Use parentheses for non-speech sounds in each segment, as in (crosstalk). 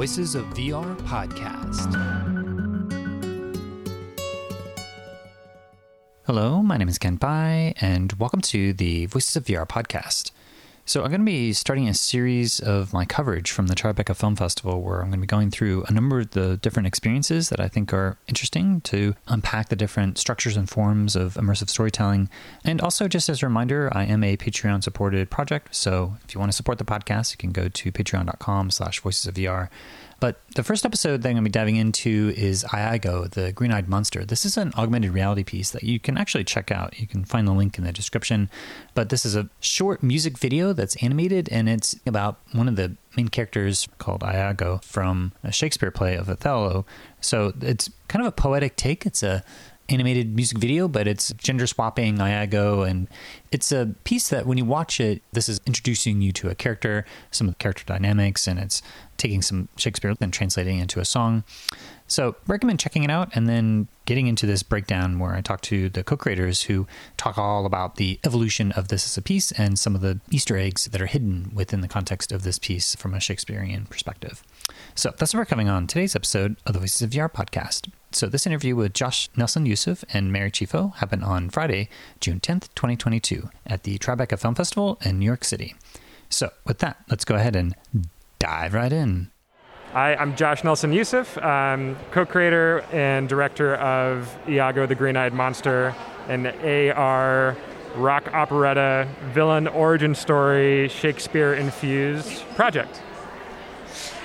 Voices of VR podcast. Hello, my name is Kent Bye, and welcome to the Voices of VR podcast. So, I'm going to be starting a series of my coverage from the Tribeca Film Festival where I'm going to be going through a number of the different experiences that I think are interesting to unpack the different structures and forms of immersive storytelling. And also, just as a reminder, I am a Patreon supported project. So, if you want to support the podcast, you can go to patreon.com slash voices of VR. But the first episode that I'm going to be diving into is Iago, the green eyed monster. This is an augmented reality piece that you can actually check out. You can find the link in the description. But this is a short music video that's animated, and it's about one of the main characters called Iago from a Shakespeare play of Othello. So it's kind of a poetic take. It's a animated music video, but it's gender swapping Iago. And it's a piece that when you watch it, this is introducing you to a character, some of the character dynamics, and it's taking some Shakespeare and translating it into a song. So recommend checking it out and then getting into this breakdown where I talk to the co-creators who talk all about the evolution of this as a piece and some of the Easter eggs that are hidden within the context of this piece from a Shakespearean perspective. So that's what we're coming on today's episode of the Voices of VR podcast. So this interview with Josh Nelson Yusuf and Mary Chieffo happened on Friday, June 10th, 2022 at the Tribeca Film Festival in New York City. So with that, let's go ahead and dive right in. Hi, I'm Josh Nelson Yusuf, I'm um, co-creator and director of Iago the Green-Eyed Monster, an AR rock operetta villain origin story Shakespeare infused project.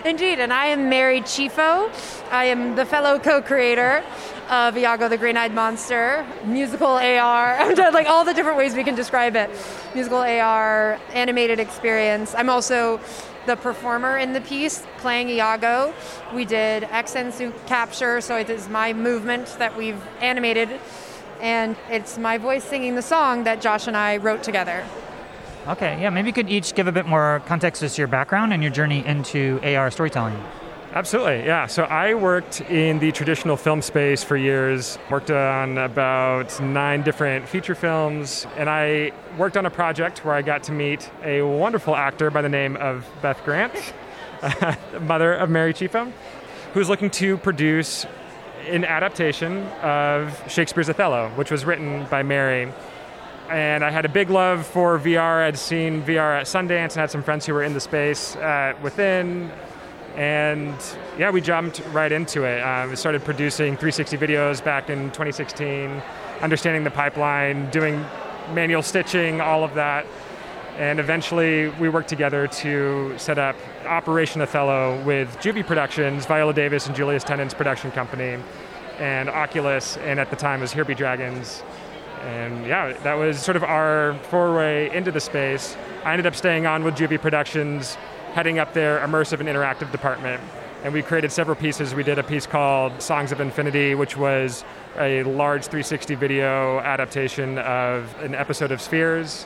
Indeed, and I am Mary Chieffo. I am the fellow co-creator of Iago the Green-Eyed Monster, musical AR, (laughs) like all the different ways we can describe it. Musical AR, animated experience. I'm also the performer in the piece playing Iago. We did exensu capture, so it is my movement that we've animated, and it's my voice singing the song that Josh and I wrote together. Okay, yeah, maybe you could each give a bit more context as to your background and your journey into AR storytelling. Absolutely, yeah. So I worked in the traditional film space for years, worked on about nine different feature films, and I worked on a project where I got to meet a wonderful actor by the name of Beth Grant, (laughs) mother of Mary Chieffo, who's looking to produce an adaptation of Shakespeare's Othello, which was written by Mary and I had a big love for VR. I'd seen VR at Sundance and had some friends who were in the space uh, within. And yeah, we jumped right into it. Uh, we started producing 360 videos back in 2016, understanding the pipeline, doing manual stitching, all of that. And eventually we worked together to set up Operation Othello with JuVee Productions, Viola Davis and Julius Tennon's production company, and Oculus, and at the time was Here Be Dragons and yeah, that was sort of our foray into the space. I ended up staying on with JuVee Productions, heading up their immersive and interactive department. And we created several pieces. We did a piece called Songs of Infinity, which was a large 360 video adaptation of an episode of Spheres.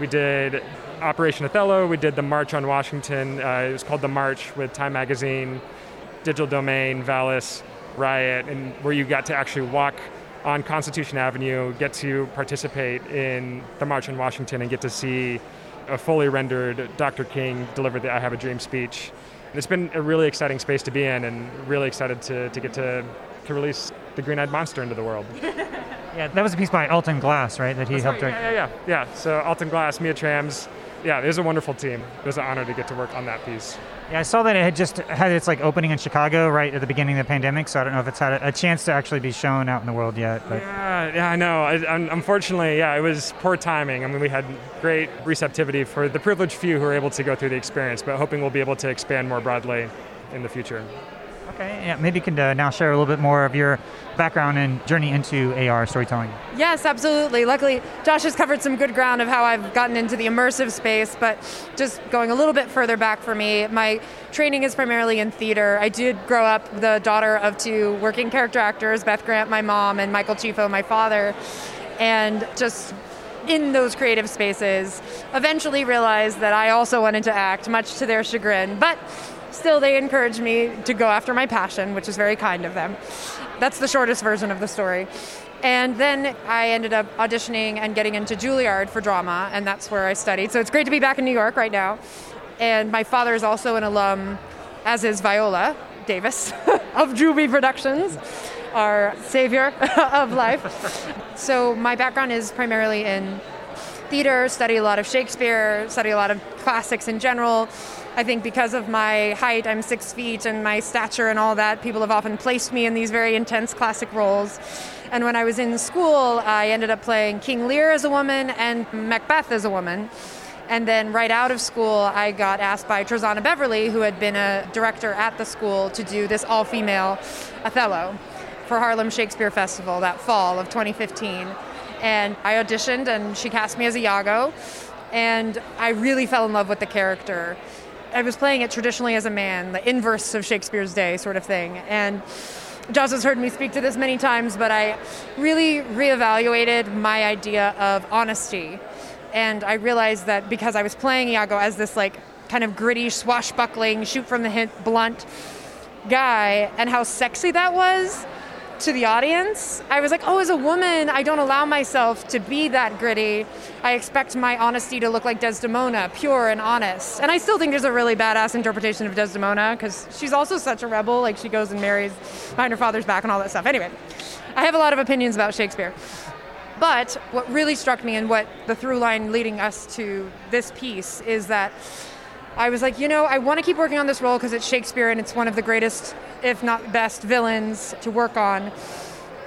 We did Operation Othello. We did the March on Washington. Uh, it was called The March with Time Magazine, Digital Domain, Valis, Riot, and where you got to actually walk on Constitution Avenue, get to participate in the March on Washington and get to see a fully rendered Dr. King deliver the I Have a Dream speech. And it's been a really exciting space to be in and really excited to, to get to, to release the Green Eyed Monster into the world. (laughs) yeah, that was a piece by Alton Glass, right? That he That's helped right. write. Yeah, yeah, yeah. Yeah, so Alton Glass, Mia Tramz, yeah, it was a wonderful team. It was an honor to get to work on that piece. Yeah, I saw that it had just had its like opening in Chicago right at the beginning of the pandemic. So I don't know if it's had a, a chance to actually be shown out in the world yet. But Yeah, yeah, I know. I, unfortunately, yeah, it was poor timing. I mean, we had great receptivity for the privileged few who were able to go through the experience, but hoping we'll be able to expand more broadly in the future. Okay, yeah, maybe you can uh, now share a little bit more of your background and journey into AR storytelling. Yes, absolutely. Luckily, Josh has covered some good ground of how I've gotten into the immersive space, but just going a little bit further back for me, my training is primarily in theater. I did grow up the daughter of two working character actors, Beth Grant, my mom, and Michael Chieffo, my father, and just in those creative spaces, eventually realized that I also wanted to act, much to their chagrin, but still they encouraged me to go after my passion, which is very kind of them. That's the shortest version of the story. And then I ended up auditioning and getting into Juilliard for drama, and that's where I studied. So it's great to be back in New York right now. And my father is also an alum as is Viola Davis (laughs) of JuVee Productions, our savior (laughs) of life. So my background is primarily in theater, study a lot of Shakespeare, study a lot of classics in general. I think because of my height, I'm six feet, and my stature and all that, people have often placed me in these very intense classic roles. And when I was in school, I ended up playing King Lear as a woman and Macbeth as a woman. And then right out of school, I got asked by Trazana Beverley, who had been a director at the school, to do this all female Othello for Harlem Shakespeare Festival that fall of 2015. And I auditioned, and she cast me as Iago. And I really fell in love with the character. I was playing it traditionally as a man, the inverse of Shakespeare's day sort of thing. And Josh has heard me speak to this many times, but I really reevaluated my idea of honesty. And I realized that because I was playing Iago as this like kind of gritty, swashbuckling, shoot from the hip, blunt guy, and how sexy that was, to the audience, I was like, oh, as a woman, I don't allow myself to be that gritty. I expect my honesty to look like Desdemona, pure and honest. And I still think there's a really badass interpretation of Desdemona because she's also such a rebel. Like she goes and marries behind her father's back and all that stuff. Anyway, I have a lot of opinions about Shakespeare. But what really struck me and what the through line leading us to this piece is that I was like, you know, I want to keep working on this role because it's Shakespeare and it's one of the greatest, if not best, villains to work on.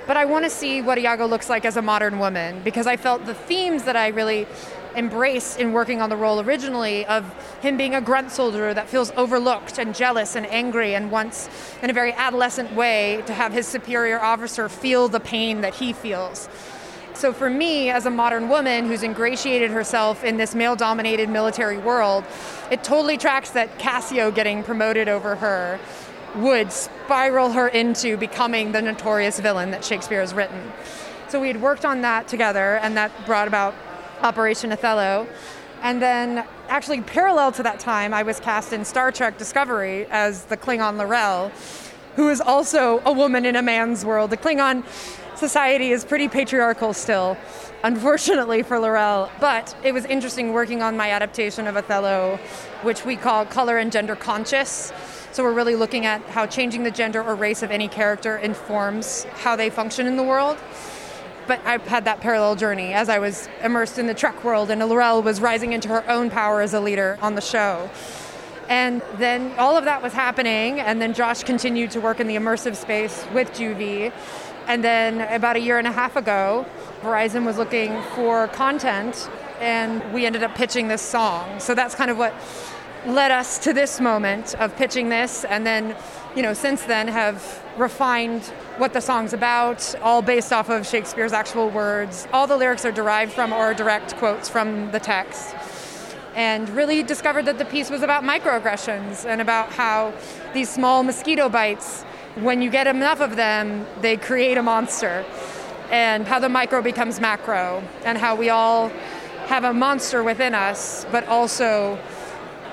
But I want to see what Iago looks like as a modern woman because I felt the themes that I really embraced in working on the role originally of him being a grunt soldier that feels overlooked and jealous and angry and wants, in a very adolescent way, to have his superior officer feel the pain that he feels. So for me, as a modern woman who's ingratiated herself in this male dominated military world, it totally tracks that Cassio getting promoted over her would spiral her into becoming the notorious villain that Shakespeare has written. So we had worked on that together, and that brought about Operation Othello. And then, actually, parallel to that time, I was cast in Star Trek Discovery as the Klingon L'Rell, who is also a woman in a man's world. The Klingon society is pretty patriarchal still, unfortunately for L'Rell. But it was interesting working on my adaptation of Othello, which we call color and gender conscious. So we're really looking at how changing the gender or race of any character informs how they function in the world. But I've had that parallel journey as I was immersed in the Trek world, and L'Rell was rising into her own power as a leader on the show. And then all of that was happening, and then Josh continued to work in the immersive space with JuVee. And then about a year and a half ago, Verizon was looking for content, and we ended up pitching this song. So that's kind of what led us to this moment of pitching this, and then, you know, since then have refined what the song's about, all based off of Shakespeare's actual words. All the lyrics are derived from or direct quotes from the text. And really discovered that the piece was about microaggressions and about how these small mosquito bites when you get enough of them, they create a monster. And how the micro becomes macro, and how we all have a monster within us, but also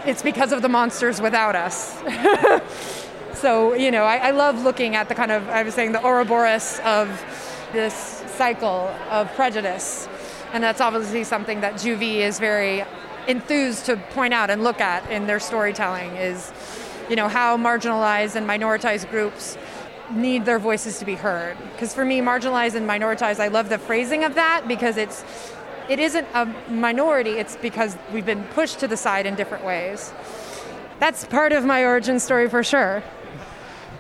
it's because of the monsters without us. (laughs) so, you know, I, I, love looking at the kind of, I was saying, the Ouroboros of this cycle of prejudice. And that's obviously something that JuVee is very enthused to point out and look at in their storytelling is you know, how marginalized and minoritized groups need their voices to be heard. Because for me, marginalized and minoritized, I love the phrasing of that because it's it isn't a minority, it's because we've been pushed to the side in different ways. That's part of my origin story for sure.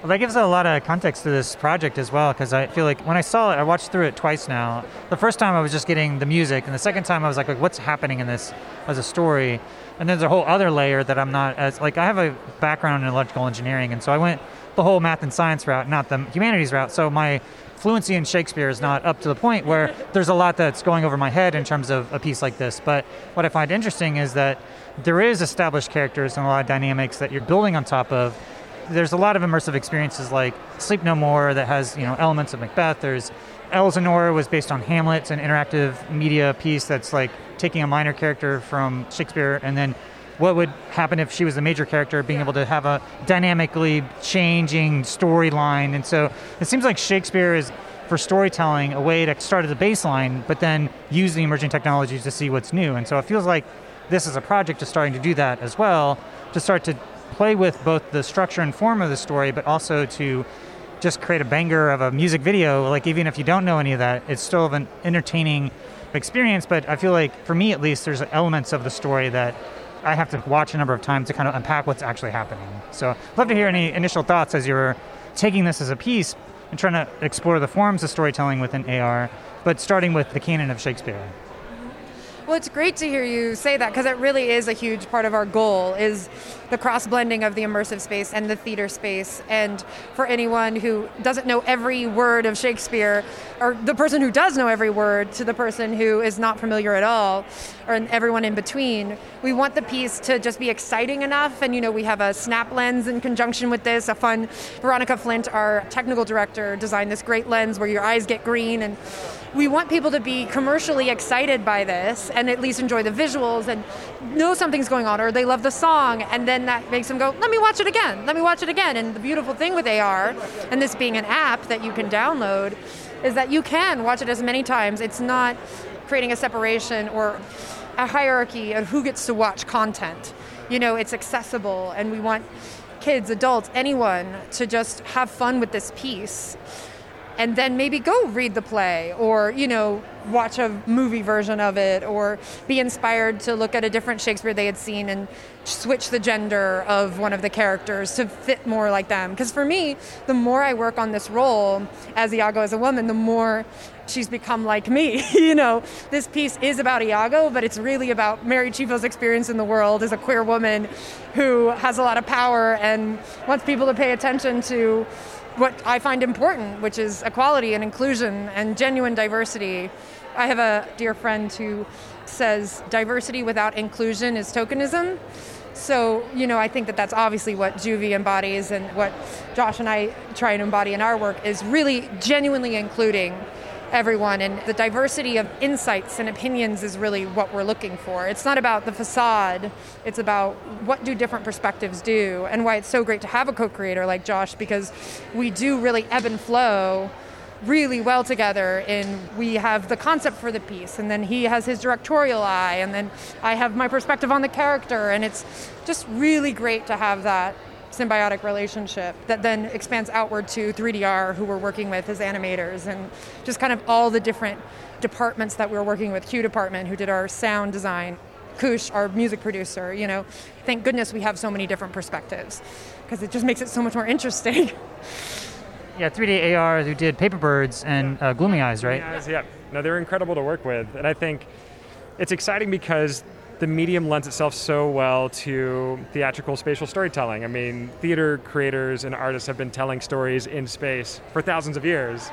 Well, that gives a lot of context to this project as well, because I feel like when I saw it, I watched through it twice now. The first time I was just getting the music, and the second time I was like, like what's happening in this as a story? And there's a whole other layer that I'm not as like I have a background in electrical engineering, and so I went the whole math and science route, not the humanities route. So my fluency in Shakespeare is not up to the point where (laughs) there's a lot that's going over my head in terms of a piece like this. But what I find interesting is that there is established characters and a lot of dynamics that you're building on top of there's a lot of immersive experiences like Sleep No More that has you know elements of Macbeth. There's Elsinore was based on Hamlet, it's an interactive media piece that's like taking a minor character from Shakespeare and then what would happen if she was the major character, being able to have a dynamically changing storyline. And so it seems like Shakespeare is, for storytelling, a way to start at the baseline, but then use the emerging technologies to see what's new. And so it feels like this is a project just starting to do that as well, to start to play with both the structure and form of the story, but also to just create a banger of a music video. Like even if you don't know any of that, it's still an entertaining experience. But I feel like for me at least, there's elements of the story that I have to watch a number of times to kind of unpack what's actually happening. So love to hear any initial thoughts as you're taking this as a piece and trying to explore the forms of storytelling within AR, but starting with the canon of Shakespeare. Well, it's great to hear you say that because it really is a huge part of our goal is the cross blending of the immersive space and the theater space. And for anyone who doesn't know every word of Shakespeare, or the person who does know every word to the person who is not familiar at all, or everyone in between, we want the piece to just be exciting enough. And you know, we have a snap lens in conjunction with this, a fun. Veronica Flint, our technical director, designed this great lens where your eyes get green and we want people to be commercially excited by this and at least enjoy the visuals and know something's going on or they love the song. And then that makes them go let me watch it again. Let me watch it again. And the beautiful thing with ar and this being an app that you can download is that you can watch it as many times. It's not creating a separation or a hierarchy of who gets to watch content. You know it's accessible and we want kids adults anyone to just have fun with this piece and then maybe go read the play or you know watch a movie version of it or be inspired to look at a different shakespeare they had seen and switch the gender of one of the characters to fit more like them. Because for me the more i work on this role as iago as a woman the more she's become like me (laughs) you know this piece is about iago but it's really about mary chieffo's experience in the world as a queer woman who has a lot of power and wants people to pay attention to what I find important, which is equality and inclusion and genuine diversity. I have a dear friend who says diversity without inclusion is tokenism. So, you know, I think that that's obviously what JuVee embodies and what Josh and I try and embody in our work is really genuinely including everyone. And the diversity of insights and opinions is really what we're looking for. It's not about the facade, it's about what do different perspectives do and why it's so great to have a co creator like Josh because we do really ebb and flow really well together and we have the concept for the piece and then he has his directorial eye and then I have my perspective on the character and it's just really great to have that symbiotic relationship that then expands outward to 3DAR, who we're working with as animators, and just kind of all the different departments that we are working with. Q department, who did our sound design, Kush, our music producer. You know, thank goodness we have so many different perspectives because it just makes it so much more interesting. (laughs) Yeah, 3DAR who did Paper Birds and uh, Gloomy Eyes, right? Gloomy Eyes, yeah. No, they're incredible to work with, and I think it's exciting because the medium lends itself so well to theatrical spatial storytelling. I mean, theater creators and artists have been telling stories in space for thousands of years.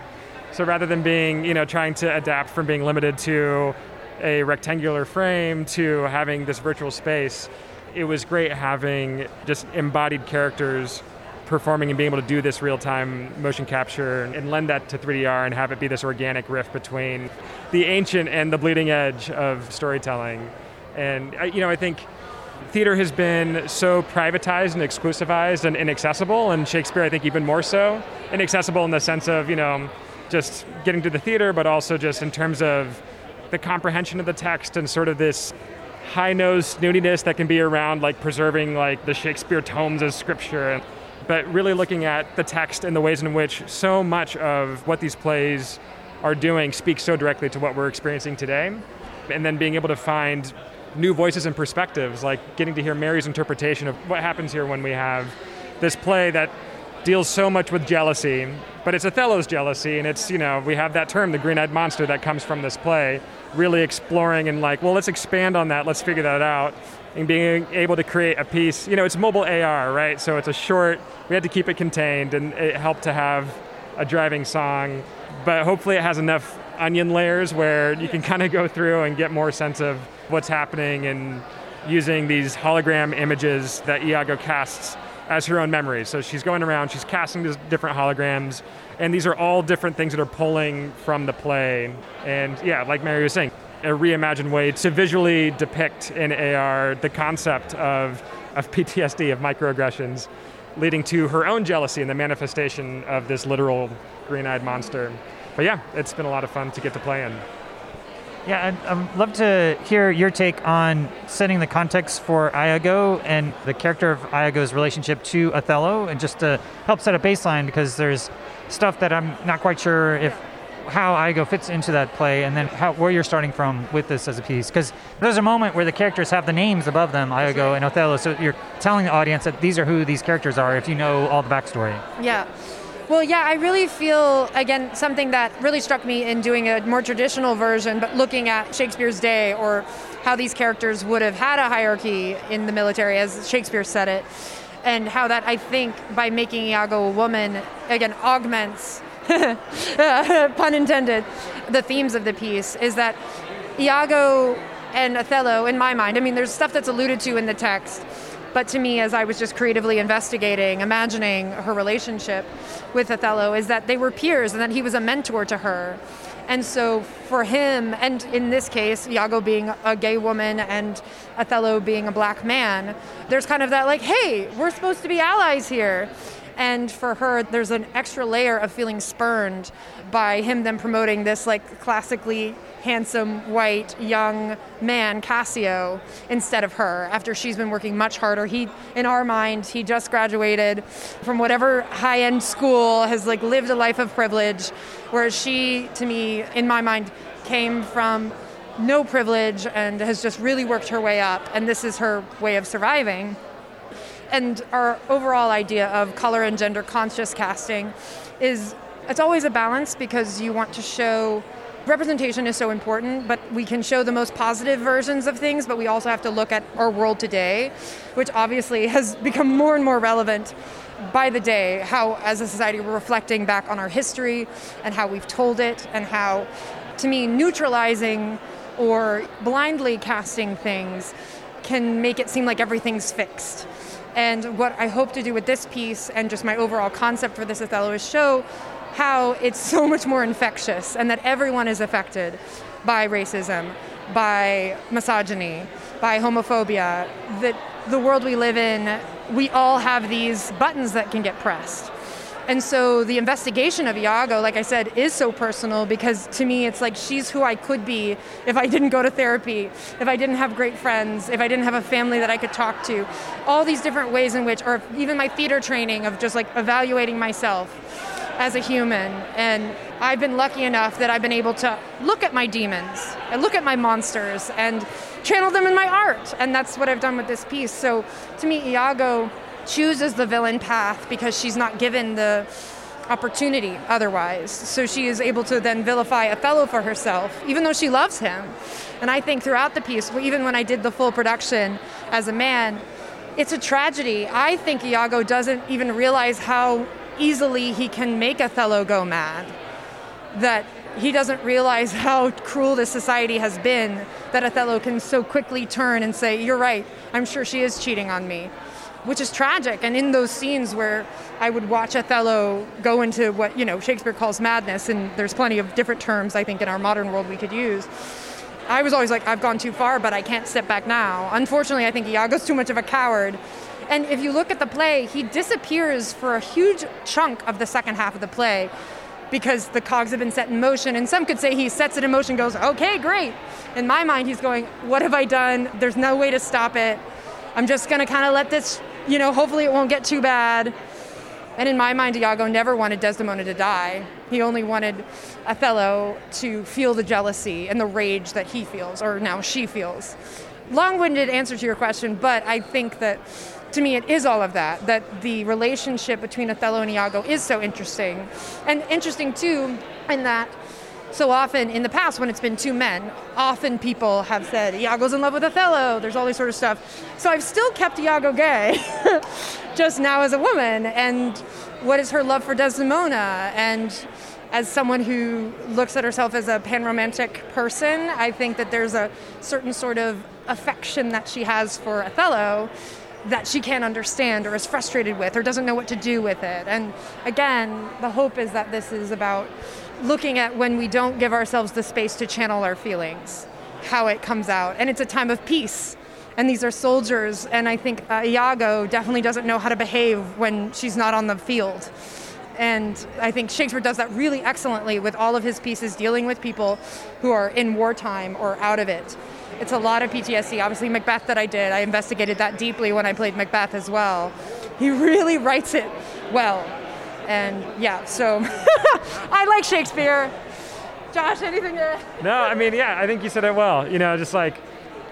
So rather than being, you know, trying to adapt from being limited to a rectangular frame to having this virtual space, it was great having just embodied characters performing and being able to do this real-time motion capture and lend that to 3DAR and have it be this organic riff between the ancient and the bleeding edge of storytelling. And you know, I think theater has been so privatized and exclusivized and inaccessible, and Shakespeare, I think, even more so. Inaccessible in the sense of you know, just getting to the theater, but also just in terms of the comprehension of the text and sort of this high-nosed snootiness that can be around like preserving like the Shakespeare tomes as scripture, but really looking at the text and the ways in which so much of what these plays are doing speaks so directly to what we're experiencing today, and then being able to find new voices and perspectives, like getting to hear Mary's interpretation of what happens here when we have this play that deals so much with jealousy, but it's Othello's jealousy, and it's, you know, we have that term, the green eyed monster, that comes from this play, really exploring and like, well, let's expand on that, let's figure that out, and being able to create a piece. You know, it's mobile AR, right? So it's a short, we had to keep it contained, and it helped to have a driving song, but hopefully it has enough onion layers where you can kind of go through and get more sense of what's happening and using these hologram images that Iago casts as her own memories. So she's going around, she's casting these different holograms, and these are all different things that are pulling from the play. And yeah, like Mary was saying, a reimagined way to visually depict in AR the concept of, of PTSD, of microaggressions, leading to her own jealousy and the manifestation of this literal green eyed monster. But yeah, it's been a lot of fun to get to play in. Yeah, I'd, I'd love to hear your take on setting the context for Iago and the character of Iago's relationship to Othello, and just to help set a baseline because there's stuff that I'm not quite sure if how Iago fits into that play, and then how, where you're starting from with this as a piece. Because there's a moment where the characters have the names above them, Iago and Othello, so you're telling the audience that these are who these characters are if you know all the backstory. Yeah. Well, yeah, I really feel, again, something that really struck me in doing a more traditional version, but looking at Shakespeare's day or how these characters would have had a hierarchy in the military, as Shakespeare said it, and how that I think by making Iago a woman, again, augments, (laughs) pun intended, the themes of the piece, is that Iago and Othello, in my mind, I mean, there's stuff that's alluded to in the text but to me, as I was just creatively investigating, imagining her relationship with Othello, is that they were peers and that he was a mentor to her. And so for him, and in this case, Iago being a gay woman and Othello being a black man, there's kind of that like, hey, we're supposed to be allies here. And for her, there's an extra layer of feeling spurned by him then promoting this like classically handsome, white, young man, Cassio, instead of her, after she's been working much harder. He, in our mind, he just graduated from whatever high end school, has like lived a life of privilege, whereas she, to me, in my mind, came from no privilege and has just really worked her way up, and this is her way of surviving. And our overall idea of color and gender conscious casting is it's always a balance because you want to show representation is so important, but we can show the most positive versions of things, but we also have to look at our world today, which obviously (laughs) has become more and more relevant by the day. How, as a society, we're reflecting back on our history and how we've told it, and how, to me, neutralizing or blindly casting things can make it seem like everything's fixed. And what I hope to do with this piece and just my overall concept for this Othello is show how it's so much more infectious and that everyone is affected by racism, by misogyny, by homophobia, that the world we live in, we all have these buttons that can get pressed. And so the investigation of Iago, like I said, is so personal because to me it's like she's who I could be if I didn't go to therapy, if I didn't have great friends, if I didn't have a family that I could talk to. All these different ways in which, or even my theater training of just like evaluating myself as a human. And I've been lucky enough that I've been able to look at my demons and look at my monsters and channel them in my art. And that's what I've done with this piece. So to me, Iago chooses the villain path because she's not given the opportunity otherwise. So she is able to then vilify Othello for herself, even though she loves him. And I think throughout the piece, even when I did the full production as a man, it's a tragedy. I think Iago doesn't even realize how easily he can make Othello go mad. That he doesn't realize (laughs) how cruel this society has been that Othello can so quickly turn and say, You're right, I'm sure she is cheating on me. Which is tragic. And in those scenes where I would watch Othello go into what, you know, Shakespeare calls madness, and there's plenty of different terms I think in our modern world we could use. I was always like, I've gone too far, but I can't step back now. Unfortunately, I think Iago's too much of a coward and if you look at the play, he disappears for a huge chunk of the second half of the play because the cogs have been set in motion. And some could say he sets it in motion, goes, okay, great. In my mind, he's going, what have I done? There's no way to stop it. I'm just going to kind of let this, you know, hopefully it won't get too bad. And in my mind, Iago never wanted Desdemona to die. He only wanted Othello to feel the jealousy and the rage that he feels, or now she feels. Long winded answer to your question, but I think that to me, it is all of that. That the relationship between Othello and Iago is so interesting, and interesting too, in that so often in the past when it's been two men, often people have said Iago's in love with Othello. There's all this sort of stuff. So I've still kept Iago gay, (laughs) just now as a woman. And what is her love for Desdemona? And as someone who looks at herself as a panromantic person, I think that there's a certain sort of affection that she has for Othello that she can't understand or is frustrated with or doesn't know what to do with it. And again, the hope is that this is about looking at when we don't give ourselves the space to channel our feelings, how it comes out. And it's a time of peace. And these are soldiers, and I think uh, Iago definitely doesn't know how to behave when she's not on the field. And I think Shakespeare does that really excellently with all of his pieces dealing with people who are in wartime or out of it. It's a lot of PTSD. Obviously, Macbeth that I did, I investigated that deeply when I played Macbeth as well. He really (laughs) writes it well. And yeah, so (laughs) I like Shakespeare. Josh, anything to. No, I mean, yeah, I think you said it well. You know, just like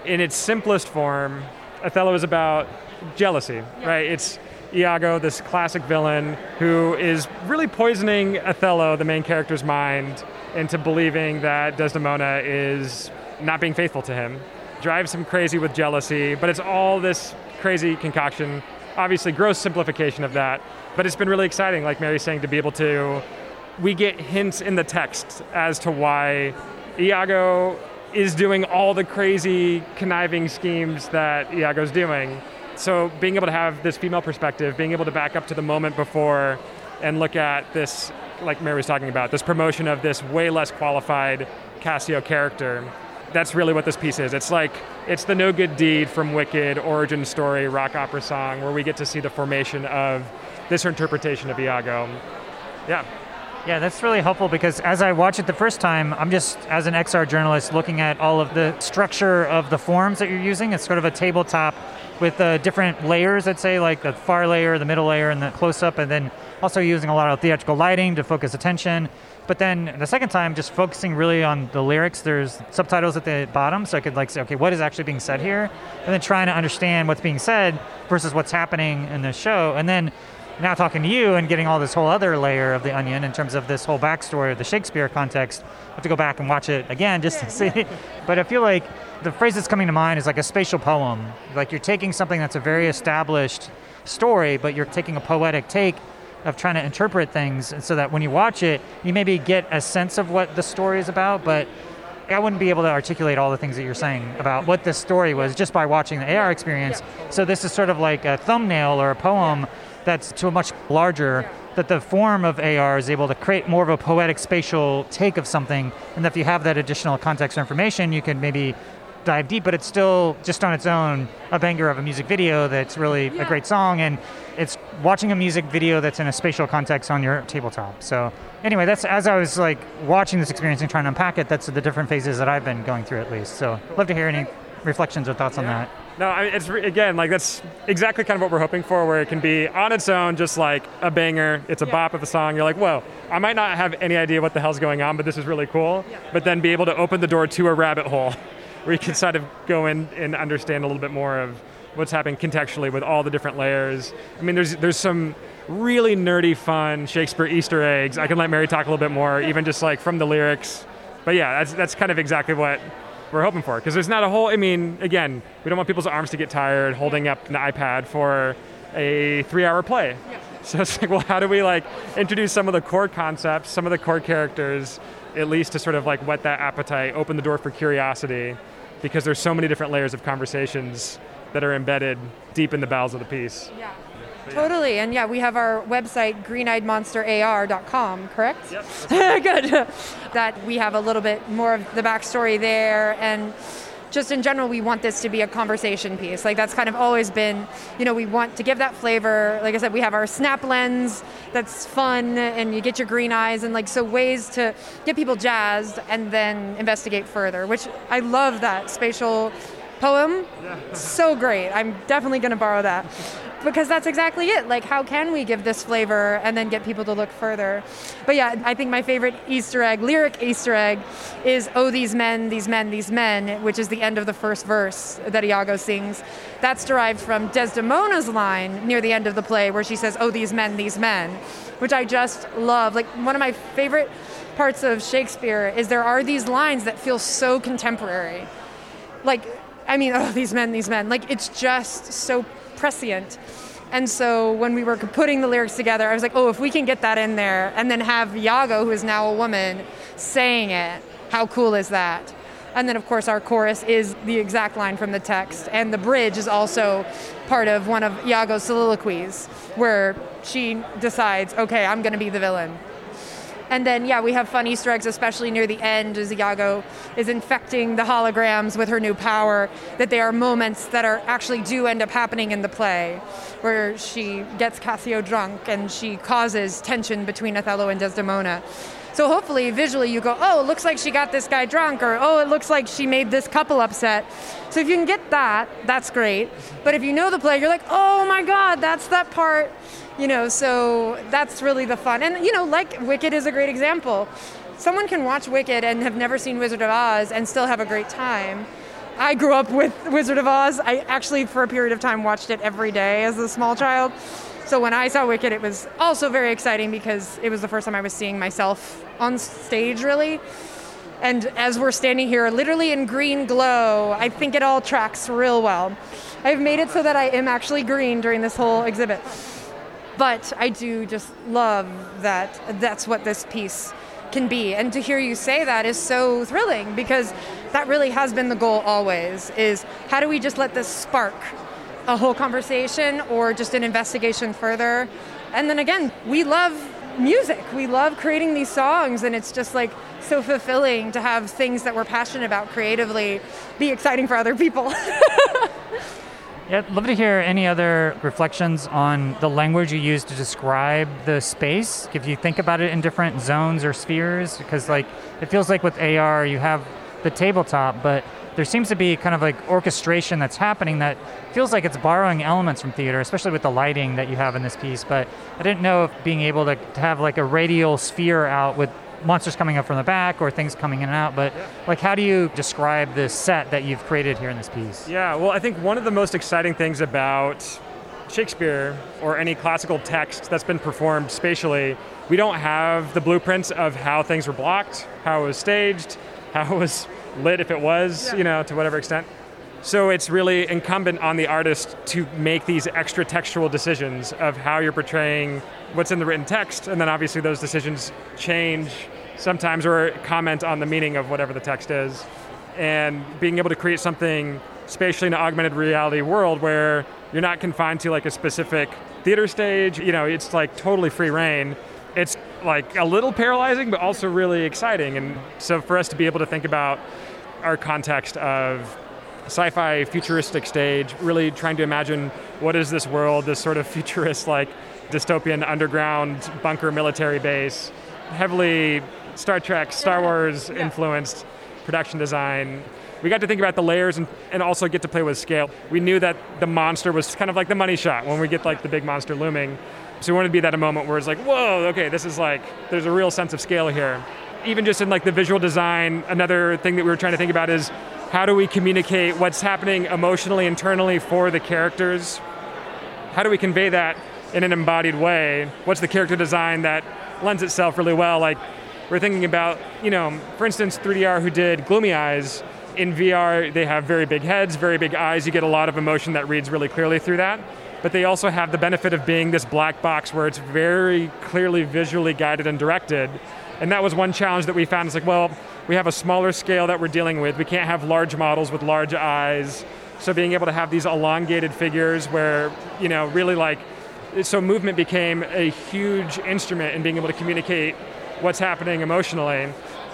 in its simplest form, Othello is about jealousy, right? It's Iago, this classic villain, who is really poisoning Othello, the main character's mind, into believing that Desdemona is not being faithful to him. Drives him crazy with jealousy, but it's all this crazy concoction. Obviously, gross simplification of that, but it's been really exciting, like Mary's saying, to be able to. We get hints in the text as to why Iago is doing all the crazy conniving schemes that Iago's doing. So being able to have this female perspective, being able to back up to the moment before and look at this, like Mary was talking about, this promotion of this way less qualified Cassio character. That's really what this piece is. It's like it's the no good deed from Wicked origin story rock opera song where we get to see the formation of this interpretation of Iago. Yeah. Yeah, that's really helpful because as I watch it the first time, I'm just, as an XR journalist, looking at all of the structure of the forms that you're using. It's sort of a tabletop with uh, different layers, I'd say, like the far layer, the middle layer, and the close up, and then also using a lot of theatrical lighting to focus attention. But then the second time, just focusing really on the lyrics. There's subtitles at the bottom, so I could like say, okay, what is actually being said here? And then trying to understand what's being said versus what's happening in the show. And then now talking to you and getting all this whole other layer of the onion in terms of this whole backstory of the Shakespeare context. I have to go back and watch it again just to see. (laughs) But I feel like the phrase that's coming to mind is like a spatial poem. Like you're taking something that's a very established story, but you're taking a poetic take of trying to interpret things and so that when you watch it, you maybe get a sense of what the story is about, but I wouldn't be able to articulate all the things that you're saying about what this story was just by watching the AR experience. So this is sort of like a thumbnail or a poem that's to a much larger that the form of AR is able to create more of a poetic spatial take of something. And that if you have that additional context or information you can maybe dive deep but it's still just on its own a banger of a music video that's really a great song and it's watching a music video that's in a spatial context on your tabletop. So anyway that's as i was like watching this experience and trying to unpack it that's the different phases that i've been going through at least. So love to hear any reflections or thoughts on that. No, I mean, it's again like that's exactly kind of what we're hoping for, where it can be on its own, just like a banger. It's a bop of a song. You're like, whoa, I might not have any idea what the hell's going on, but this is really cool. But then be able to open the door to a rabbit hole, where you can sort of go in and understand a little bit more of what's happening contextually with all the different layers. I mean, there's there's some really nerdy, fun Shakespeare Easter eggs. I can let Mary talk a little bit more, even just like from the lyrics. But yeah, that's that's kind of exactly what we're hoping for because there's not a whole i mean again we don't want people's arms to get tired holding up an ipad for a three hour play so it's like well how do we like introduce some of the core concepts some of the core characters at least to sort of like whet that appetite open the door for curiosity because there's so many different layers of conversations that are embedded deep in the bowels of the piece Yeah. Totally. And yeah, we have our website, greeneyedmonsterar.com, correct? Yep, (laughs) Good. that we have a little bit more of the backstory there. And just in general, we want this to be a conversation piece. Like that's kind of always been, you know, we want to give that flavor. Like I said, we have our snap lens that's fun and you get your green eyes and like so ways to get people jazzed and then investigate further, which I love that spatial poem. So great. I'm definitely going to borrow that because that's exactly it. Like, how can we give this flavor and then get people to look further? But yeah, I think my favorite Easter egg, lyric Easter egg, is Oh, these men, these men, these men, which is the end of the first verse that Iago sings. That's derived from Desdemona's line near the end of the play where she says, Oh, these men, these men, which I just love. Like, one of my favorite parts of Shakespeare is there are these lines that feel so contemporary. Like, I mean, (laughs) oh, these men, these men. Like, it's just so prescient. And so when we were putting the lyrics together, I was like, oh, if we can get that in there and then have Iago, who is now a woman, saying it, how cool is that? And then, of course, our chorus is the exact line from the text. And the bridge is also part of one of Iago's soliloquies, where she decides, okay, I'm going to be the villain. And then, yeah, we have fun Easter eggs, especially near the end as Iago is infecting the holograms with her new power, that they are moments that are actually do end up happening in the play, where she gets Cassio drunk and she causes tension between Othello and Desdemona. So hopefully, visually, you go, oh, it looks like she got this guy drunk, or oh, it looks like she made this couple upset. So if you can get that, that's great. But if you know the play, you're like, oh my God, that's that part. You know, so that's really the fun. And, you know, like Wicked is a great example. Someone can watch Wicked and have never seen Wizard of Oz and still have a great time. I grew up with Wizard of Oz. I actually, for a period of time, watched it every day as a small child. So when I saw Wicked, it was also very exciting because it was the first time I was seeing myself on stage, really. And as we're standing here, literally in green glow, I think it all tracks real well. I've made it so that I am actually green during this whole exhibit. But I do just love that that's what this piece can be. And to hear you say that is so thrilling because that really has been the goal always is how do we just let this spark a whole conversation or just an investigation further. And then again, we love music. We love creating these songs, and it's just like so fulfilling to have things that we're passionate about creatively be exciting for other people. (laughs) I'd love to hear any other reflections on the language you use to describe the space. If you think about it in different zones or spheres, because like it feels like with AR you have the tabletop, but there seems to be kind of like orchestration that's happening that feels like it's borrowing elements from theater, especially with the lighting that you have in this piece. But I didn't know if being able to, to have like a radial sphere out with monsters coming up from the back or things coming in and out. But like, how do you describe this set that you've created here in this piece? Yeah, well, I think one of the most exciting things about Shakespeare or any classical text that's been performed spatially, we don't have the blueprints of how things were blocked, how it was staged, how it was lit if it was, yeah. you know, to whatever extent. So it's really incumbent on the artist to make these extra textual decisions of how you're portraying what's in the written text, and then obviously those decisions change sometimes or comment on the meaning of whatever the text is. And being able to create something spatially in an augmented reality world where you're not confined to like a specific theater stage, you know, it's like totally free reign. It's like a little paralyzing, but also really exciting. And so for us to be able to think about our context of sci-fi futuristic stage, really trying to imagine what is this world, this sort of (laughs) futurist like dystopian underground bunker military base, heavily Star Trek, Star Wars influenced production design. We got to think about the layers and, and also get to play with scale. We knew that the monster was kind of like the money shot when we get like the big monster looming. So we wanted to be that a moment where it's like, whoa, okay, this is like, there's a real sense of scale here. Even just in like the visual design, another thing that we were trying to think about is how do we communicate what's happening emotionally, internally for the characters? How do we convey that in an embodied way? What's the character design that lends itself really well? Like we're thinking about, you know, for instance, 3DAR who did Gloomy Eyes. In VR, they have very big heads, very big eyes. You get a lot of emotion that reads really clearly through that but they also have the benefit of being this black box where it's very clearly visually guided and directed. And that was one challenge that we found. It's like, well, we have a smaller scale that we're dealing with. We can't have large models with large eyes. So being able to have these elongated figures where, you know, really like, so movement became a huge instrument in being able to communicate what's happening emotionally,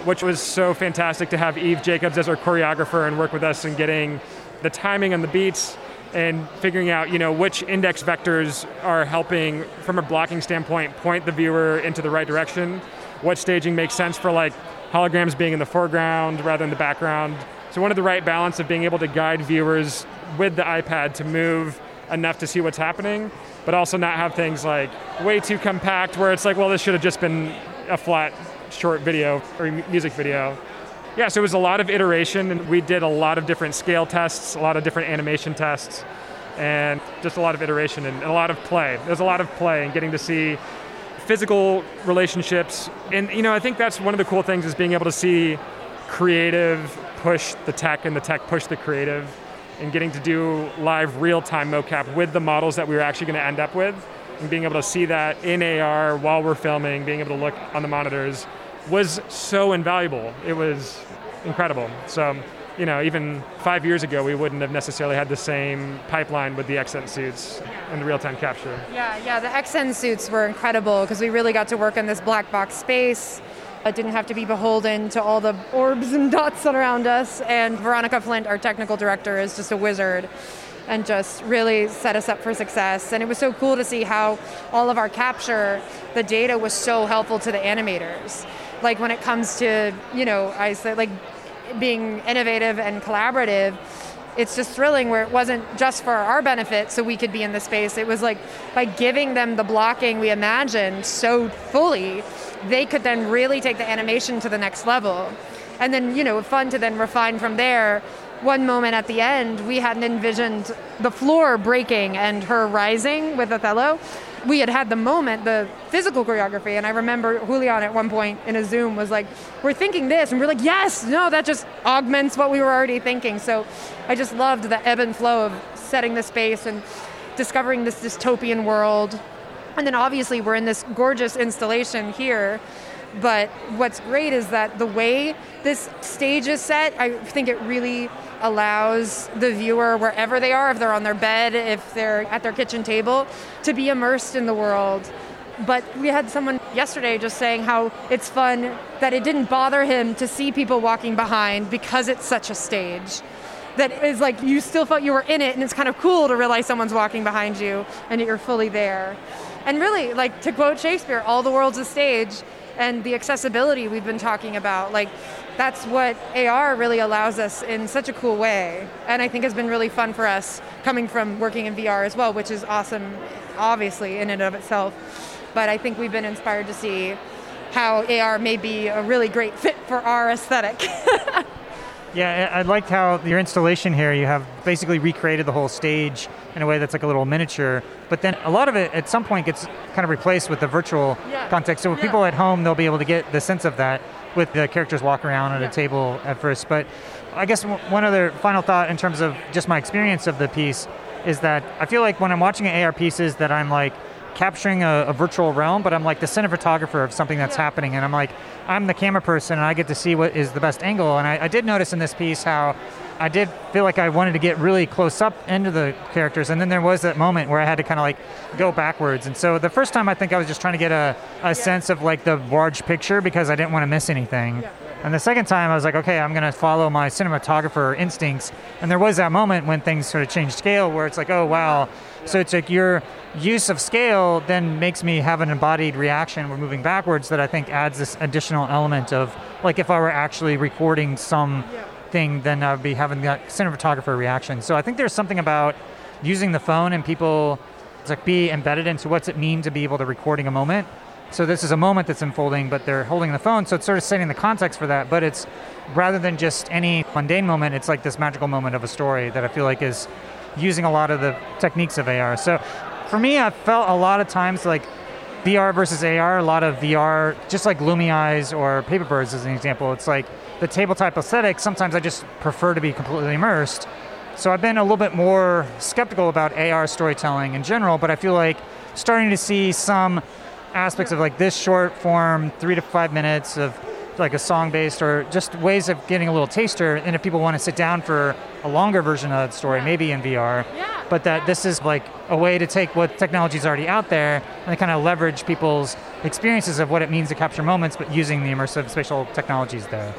which was so fantastic to have Eve Jacobs as our choreographer and work with us in getting the timing and the beats and figuring out you know which index vectors are helping from a blocking standpoint point the viewer into the right direction. What staging makes sense for like holograms being in the foreground rather than the background. So one of the right balance of being able to guide viewers with the ipad to move enough to see what's happening but also not have things like way too compact where it's like well this should have just been a flat short video or music video yeah, so it was a lot of iteration, and we did a lot of different scale tests, a lot of different animation tests, and just a lot of iteration and a lot of play. There's a lot of play and getting to see physical relationships. And you know, I think that's one of the cool things is being able to see creative push the tech and the tech push the creative and getting to do live real-time mocap with the models that we were actually going to end up with and being able to see that in AR while we're filming, being able to look on the monitors was so invaluable. It was incredible. So you know, even five years ago, we wouldn't have necessarily had the same pipeline with the Xsens suits and the real-time capture. Yeah, yeah, the Xsens suits were incredible because we really got to work in this black box space. It didn't have to be beholden to all the orbs and (laughs) dots around us. And Veronica Flint, our technical director, is just a wizard and just really set us up for success. And it was so cool to see how all of our capture, the data was so helpful to the animators. Like when it comes to, you know, I said like being innovative and collaborative, it's just thrilling where it wasn't just for our benefit so we could be in the space. It was like by giving them the blocking we imagined so fully, they could then really take the animation to the next level. And then, you know, fun to then refine from there. One moment at the end, we hadn't envisioned the floor breaking and her rising with Othello we had had the moment, the physical choreography, and I remember Julian at one point in a Zoom was like, "We're thinking this," and we're like, "Yes, no, that just augments what we were already thinking." So, I just loved the ebb and flow of setting the space and discovering this dystopian world, and then obviously we're in this gorgeous installation here. But what's great is that the way this stage is set, I think it really allows the viewer, wherever they are, if they're on their bed, if they're at their kitchen table, to be immersed in the world. But we had someone yesterday just saying how it's fun that it didn't bother him to see people walking behind because it's such a stage. That is like you still felt you were in it, and it's kind of cool to realize someone's walking behind you and that you're fully there. And really, like to quote Shakespeare, all the world's a stage, and the accessibility we've been talking about. Like that's what AR really allows us in such a cool way. And I think has been really fun for us coming from working in VR as well, which is awesome, obviously, in and of itself. But I think we've been inspired to see how AR may be a really great fit for our aesthetic. (laughs) yeah, I liked how your installation here, you have basically recreated the whole stage in a way that's like a little miniature. But then a lot of it at some point gets kind of replaced with the virtual yeah. context. So yeah. people at home, they'll be able to get the sense of that with the characters walking around at yeah. a table at first. But I guess one other final thought in terms of just my experience of the piece is that I feel like when I'm watching AR pieces that I'm like capturing a, a virtual realm, but I'm like the cinematographer of something that's yeah. happening, and I'm like I'm the camera person, and I get to see what is the best angle. And I, I did notice in this piece how I did feel like I wanted to get really close up into the characters, and then there was that moment where I had to kind of like go backwards. And so the first time I think I was just trying to get a, a yeah. sense of like the large picture because I didn't want to miss anything. Yeah. And the second time I was like, okay, I'm going to follow my cinematographer instincts. And there was that moment when things sort of changed scale where it's like, oh, wow. So it's like your use of scale then makes me have an embodied reaction. We're moving backwards that I think adds this additional element of like if I were actually recording some thing, then I would be having that cinematographer reaction. So I think there's something about using the phone and people like be embedded into what's it mean to be able to recording a moment. So this is a moment that's unfolding, but they're holding the phone, so it's sort of setting the context for that. But it's rather than just any mundane moment, it's like this magical moment of a story that I feel like is using a lot of the techniques of AR. So for me, I felt a lot of times like VR versus AR, a lot of VR, just like Lumi Eyes or Paperbirds as an example. It's like the tabletop aesthetic, sometimes I just prefer to be completely immersed. So I've been a little bit more skeptical about AR storytelling in general, but I feel like starting to see some aspects of like this short form, three to five minutes of like a song based or just ways of getting a little taster. And if people want to sit down for a longer version of the story, maybe in VR, yeah. but that this is like a way to take what technology is already out there and kind of leverage people's experiences of what it means to capture moments, but using the immersive spatial technologies there.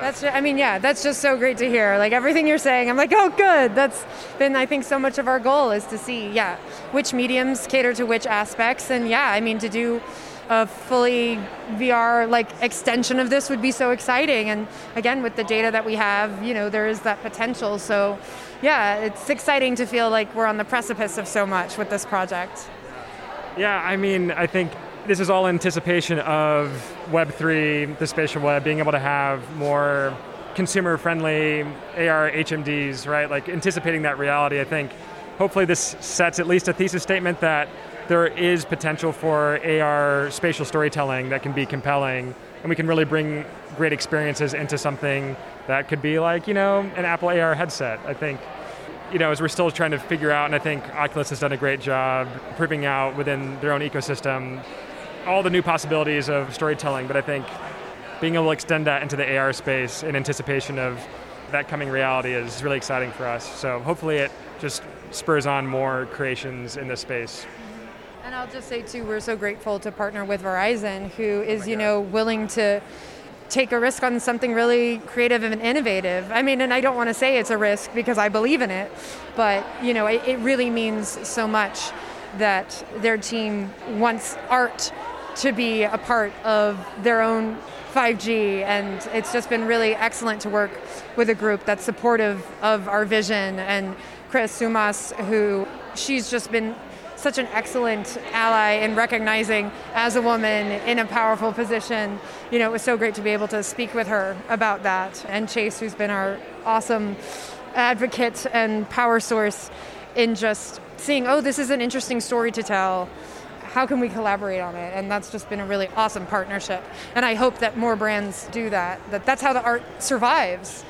That's, just, I mean, yeah, that's just so great to hear. Like everything you're saying, I'm like, oh, good. That's been, I think, so much of our goal is to see, yeah, which mediums cater to which aspects. And yeah, I mean, to do a fully VR like extension of this would be so exciting. And again, with the data that we have, you know, there is that potential. So yeah, it's exciting to feel like we're on the precipice of so much with this project. Yeah, I mean, I think this is all anticipation of Web3, the spatial web, being able to have more consumer friendly AR HMDs, right? Like anticipating that reality, I think hopefully this sets at least a thesis statement that there is potential for AR spatial storytelling that can be compelling and we can really bring great experiences into something that could be like, you know, an Apple AR headset. I think you know, as we're still trying to figure out, and I think Oculus has done a great job proving out within their own ecosystem all the new possibilities of storytelling, but I think being able to extend that into the AR space in anticipation of that coming reality is really exciting for us. So hopefully it just spurs on more creations in this space. And I'll just say too, we're so grateful to partner with Verizon, who oh is, you know, willing to take a risk on something really creative and innovative. I mean, and I don't want to say it's a risk because I believe in it, but you know, it, it really means so much that their team wants art to be a part of their own 5G, and it's just been really excellent to work with a group that's supportive of our vision. And Chris Sumas, who she's just been such an excellent ally in recognizing as a woman in a powerful position. You know, it was so great to be able to speak with her about that. And Chase, who's been our awesome advocate and power source in just seeing, oh, this is an interesting story to tell. How can we collaborate on it? And that's just been a really awesome partnership. And I hope that more brands do that. That that's how the art survives,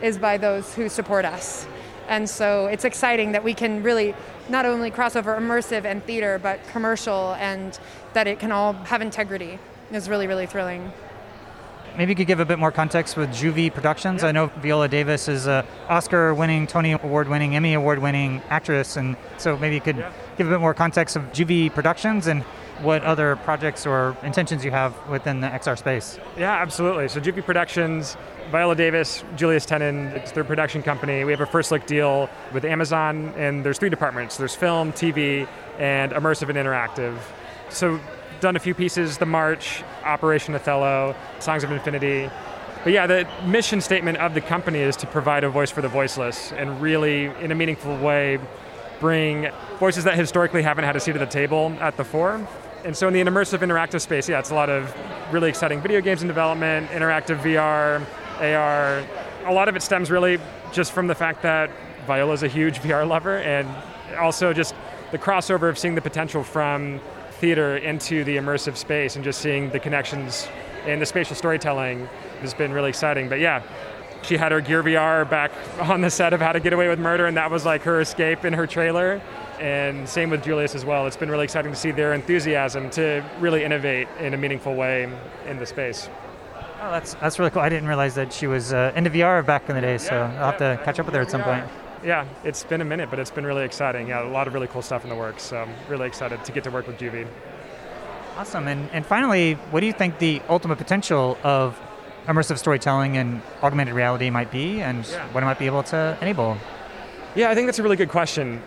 is by those who support us. And so it's exciting that we can really not only cross over immersive and theater, but commercial, and that it can all have integrity. Is really really thrilling. Maybe you could give a bit more context with JuVee Productions. Yeah. I know Viola Davis is an Oscar-winning, Tony Award-winning, Emmy Award-winning actress, and so maybe you could Yeah. give a bit more context of JuVee Productions and what other projects or intentions you have within the XR space. Yeah, absolutely. So JuVee Productions, Viola Davis, Julius Tennon, it's their production company. We have a first look deal with Amazon, and there's three departments. There's film, TV, and immersive and interactive. So done a few pieces, The March, Operation Othello, Songs of Infinity. But yeah, the mission statement of the company is to provide a voice for the voiceless and really, in a meaningful way, bring voices that historically haven't had a seat at the table at the fore. And so in the immersive interactive space, yeah, it's a lot of really exciting video games in development, interactive VR, AR. A lot of it stems really just from the fact that Viola's a huge (laughs) VR lover and also just the crossover of seeing the potential from theater into the immersive space and just seeing the connections in the spatial storytelling has been really exciting. But yeah, she had her Gear VR back (laughs) on the set of How to Get Away with Murder, and that was like her escape in her trailer. And same with Julius as well. It's been really exciting to see their enthusiasm to really innovate in a meaningful way in the space. Oh, that's that's really cool. I didn't realize that she was uh, into VR back in the day, so Yeah, I'll have to catch up with her at some Yeah. point. Yeah, it's been a minute, but it's been really exciting. Yeah, a lot of really cool stuff in the works. So I'm really excited to get to work with JuVee. Awesome. And, and finally, what do you think the ultimate potential of immersive storytelling and augmented reality might be, and Yeah. what it might be able to enable? Yeah, I think that's a really good question.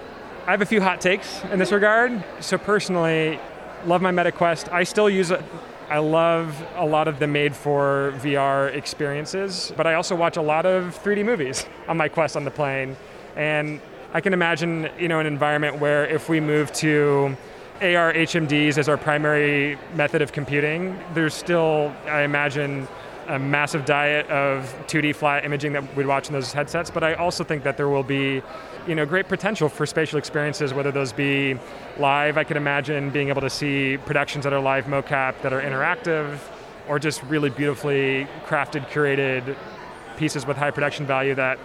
I have a few hot takes in this regard. So personally, love my MetaQuest. I still use it. I love a lot of the made for VR experiences, but I also watch a lot of 3D movies on my Quest on the plane. And I can imagine, you know, an environment where if we move to AR HMDs as our primary method of computing, there's still, I imagine, a massive diet of 2D flat imaging that we'd watch in those headsets. But I also think that there will be, you know, great potential for spatial experiences, whether those be live. I could imagine being able to see productions that are live mocap, that are interactive, or just really beautifully crafted, curated pieces with high production value that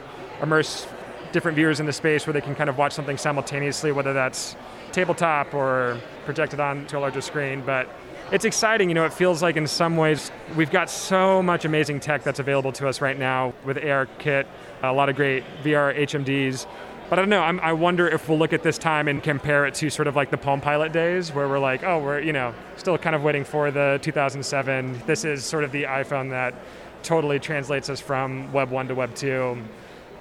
immerse different viewers in the space where they can kind of watch something simultaneously, whether that's tabletop or projected onto a larger screen. But it's exciting, you know, it feels like in some ways we've got so much amazing tech that's available to us right now with ARKit, a lot of great VR HMDs. But I don't know, I'm, I wonder if we'll look at this time and compare it to sort of like the Palm Pilot days where we're like, oh, we're, you know, still kind of waiting for the 2007. This is sort of the iPhone that totally translates us from Web 1 to Web 2.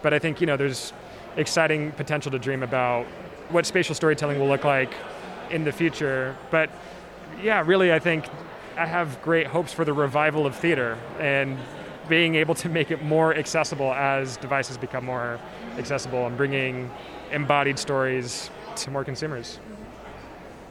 But I think, you know, there's exciting potential to dream about what spatial storytelling will look like in the future. But yeah, really, I think I have great hopes for the revival of theater and being able to make it more accessible as devices become more accessible and bringing embodied stories to more consumers.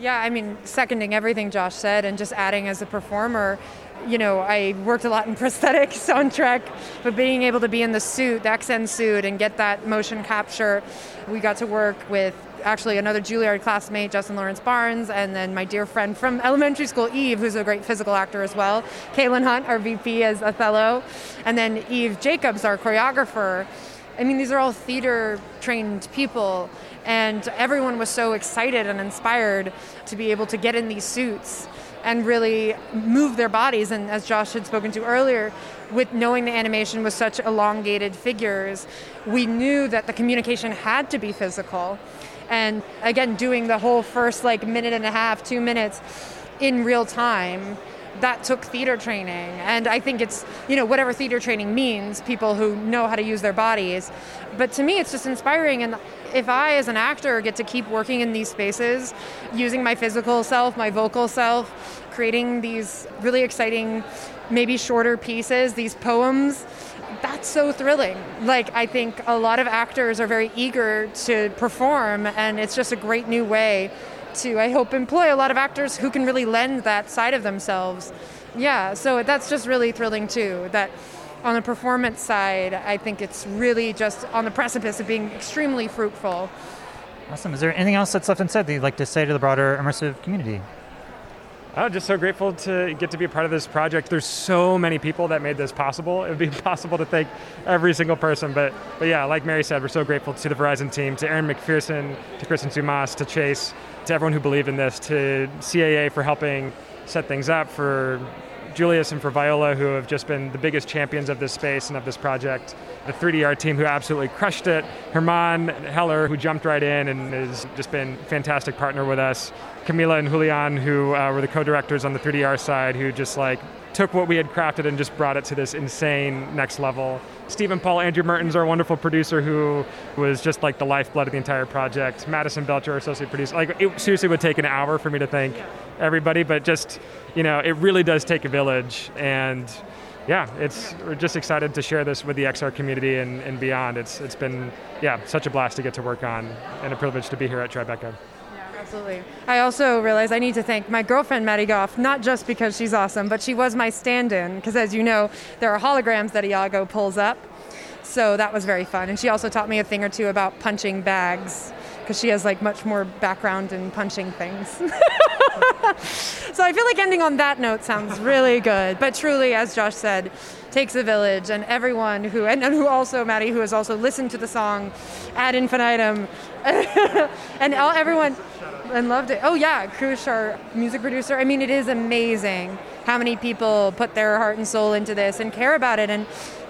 Yeah, I mean, seconding everything Josh said and just adding as a performer, you know, I worked a lot in (laughs) prosthetics on Star Trek, but being able to be in the suit, the Xsens suit, and get that motion capture, we got to work with actually another Juilliard classmate, Justin Lawrence Barnes, and then my dear friend from elementary school, Eve, who's a great physical actor as well, Caitlin Hunt, our VP as Othello, and then Eve Jacobs, our choreographer. I mean, these are all theater trained people, and everyone was so excited and inspired to be able to get in these suits and really move their bodies. And as Josh had spoken to earlier, with knowing the animation was such elongated figures, we knew that the communication had to be physical. And again, doing the whole first like minute and a half, two minutes in real time, that took theater training. And I think it's, you know, whatever theater training means, people who know how to use their bodies. But to me, it's just inspiring. And if I, as an actor, get to keep working in these spaces, using my physical self, my vocal self, creating these really exciting, maybe shorter pieces, these poems, that's so thrilling. Like, I think a lot of actors are very eager to perform, and it's just a great new way to, I hope, employ a lot of actors who can really lend that side of themselves. Yeah, so that's just really thrilling too. That on the performance side, I think it's really just on the precipice of being extremely fruitful. Awesome. Is there anything else that's left unsaid that you'd like to say to the broader immersive community? Oh, just so grateful to get to be a part of this project. There's so many people that made this possible. It would be (laughs) impossible to thank every single person, but but yeah, like Mary said, we're so grateful to the Verizon team, to Aaron McPherson, to Kristen Sumas, to Chase, to everyone who believed in this, to CAA for helping set things up, for Julius and for Viola, who have just been the biggest champions of this space and of this project. The 3DAR team, who absolutely crushed it. Herman Heller, who jumped right in and has just been a fantastic partner with us. Camila and Julian, who uh, were the co-directors on the 3DAR side, who just like took what we had crafted and just brought it to this insane next level. Stephen Paul, Andrew Mertens, our wonderful producer, who was just like the lifeblood of the entire project. Madison Belcher, our associate producer. Like, it seriously would take an hour for me to thank everybody, but just, you know, it really does take a village. And yeah, it's we're just excited to share this with the XR community and, and beyond. It's it's been yeah such a blast to get to work on and a privilege to be here at Tribeca. Absolutely. I also realized I need to thank my girlfriend, Maddie Goff, not just because she's awesome, but she was my stand in, because as you know, there are holograms that Iago pulls up. So that was very fun. And she also taught me a thing or two about punching bags, because she has like much more background in punching things. (laughs) so I feel like ending on that note sounds really good. But truly, as Josh said, takes a village, and everyone who, and, and who also, Maddie, who has also listened to the song ad infinitum, (laughs) and all, everyone and loved it. Oh yeah, Kush, our music producer. I mean, it is amazing how many people put their heart and soul into this and care about it. And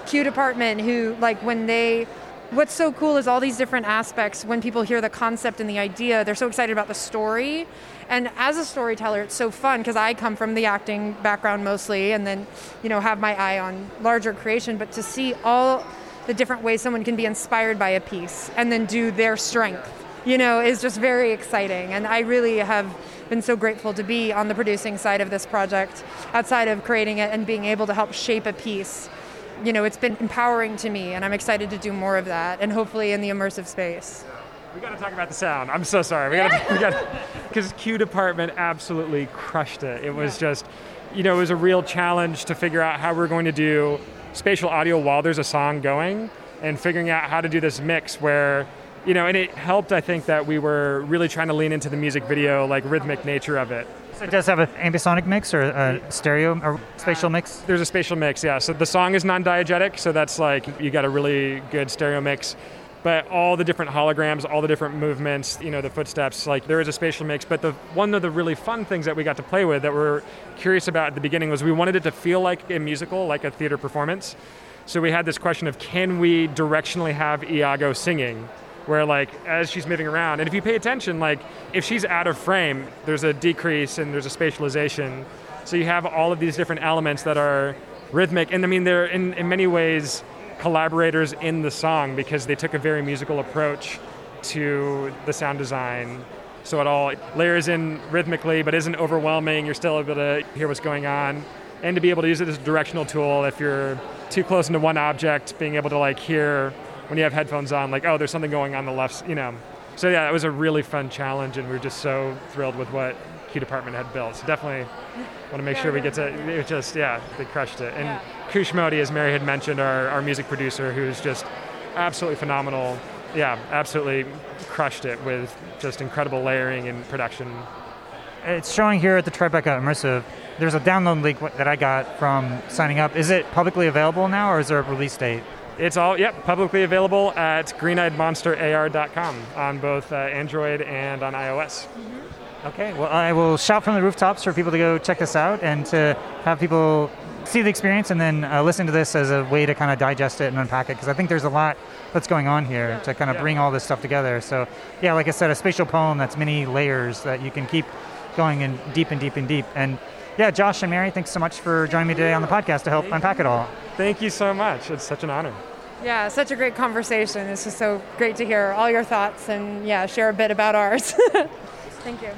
Q Department, who like when they, what's so cool is all these different aspects. When people hear the concept and the idea, they're so excited about the story. And as a storyteller, it's so fun because I come from the acting background mostly, and then you know have my eye on larger creation. But to see all the different ways someone can be inspired by a piece and then do their strength you know, is just very exciting. And I really have been so grateful to be on the producing side of this project, outside of creating it and being able to help shape a piece. You know, it's been empowering to me, and I'm excited to do more of that, and hopefully in the immersive space. We got to talk about the sound. I'm so sorry. We got we got because (laughs) Q department absolutely crushed it. It was just, you know, it was a real challenge to figure out how we're going to do spatial audio while there's a song going, and figuring out how to do this mix where you know, and it helped, I think, that we were really trying to lean into the music video, like rhythmic nature of it. So it does have an ambisonic mix or a stereo or spatial mix? There's a spatial mix, yeah. So the song is non-diegetic, so that's like you got a really good stereo mix. But all the different holograms, all the different movements, you know, the footsteps, like there is a spatial mix. But the one of the really fun things that we got to play with that we're curious about at the beginning was we wanted it to feel like a musical, like a theater performance. So we had this question of can we directionally have Iago singing? Where like as she's moving around and if you pay attention like if she's out of frame there's a decrease and there's a spatialization. So you have all of these different elements that are rhythmic and i mean they're in, in many ways collaborators in the song because they took a very musical approach to the sound design. So it all layers in rhythmically but isn't overwhelming. You're still able to hear what's going on. And to be able to use it as a directional tool if you're too close into one object being able to like hear when you have headphones on, like, oh, there's something going on the left, you know. So yeah, it was a really fun challenge, and we are just so thrilled with what Q Department had built. So definitely want to make yeah, sure we get to. It just yeah, they crushed it. And yeah. Kush Modi, as Mary had mentioned, our, our music producer, who's just absolutely phenomenal. Yeah, absolutely crushed it with just incredible layering and production. It's showing here at the Tribeca Immersive. There's a download link that I got from signing up. Is it publicly available now, or is there a release date? It's all, yep, publicly available at greeneyedmonsterar.com on both uh, Android and on iOS. Mm-hmm. Okay, well, I will shout from the rooftops for people to go check this out and to have people see the experience and then uh, listen to this as a way to kind of digest it and unpack it because I think there's a lot that's going on here yeah. to kind of yeah. bring all this stuff together. So, yeah, like I said, a spatial poem that's many layers that you can keep going in deep and deep and deep. And yeah, Josh and Mary, thanks so much for joining me today on the podcast to help Thank unpack you. it all. Thank you so much. It's such an honor. Yeah, such a great conversation. It's just so great to hear all your thoughts and yeah, share a bit about ours. (laughs) Thank you.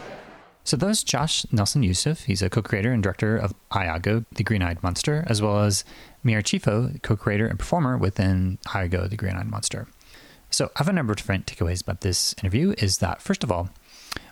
So that was Josh Nelson Yusuf. He's a co-creator and director of Iago, the Green-Eyed Monster, as well as Mary Chieffo, co-creator and performer within Iago, the Green-Eyed Monster. So I have a number of different takeaways about this interview is that, first of all,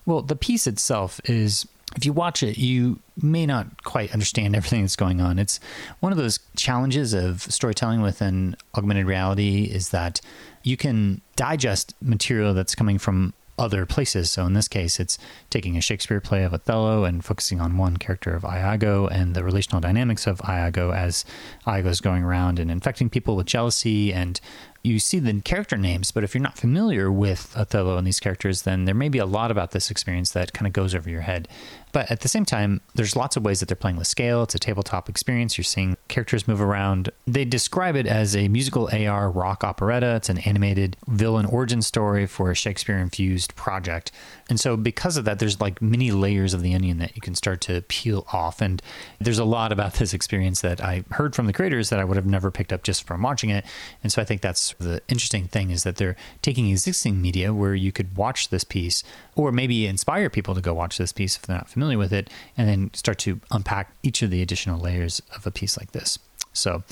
well, the piece itself is if you watch it, you may not quite understand everything that's going on. It's one of those challenges of storytelling within augmented reality is that you can digest material that's coming from other places. So in this case, it's taking a Shakespeare play of Othello and focusing on one character of Iago and the relational dynamics of Iago as Iago is going around and infecting people with jealousy and you see the character names, but if you're not familiar with Othello and these characters, then there may be a lot about this experience that kind of goes over your head. But at the same time, there's lots of ways that they're playing with scale. It's a tabletop experience. You're seeing characters move around. They describe it as a musical AR rock operetta. It's an animated villain origin story for a Shakespeare infused project. And so, because of that, there's like many layers of the onion that you can start to peel off. And there's a lot about this experience that I heard from the creators that I would have never picked up just from watching it. And so, I think that's the interesting thing is that they're taking existing media where you could watch this piece or maybe inspire people to go watch this piece if they're not familiar with it, and then start to unpack each of the additional layers of a piece like this. So,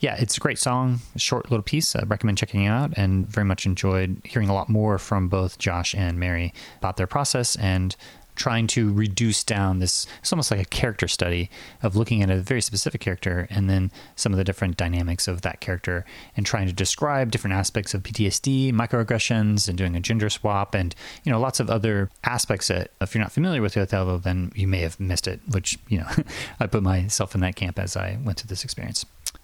yeah, it's a great song, short little piece. I recommend checking it out, and very much enjoyed hearing a lot more from both Josh and Mary about their process and trying to reduce down this it's almost like a character study of looking at a very specific character and then some of the different dynamics of that character and trying to describe different aspects of PTSD, microaggressions and doing a gender swap and you know lots of other aspects that if you're not familiar with Othello then you may have missed it which you know (laughs) I put myself in that camp as I went through this experience.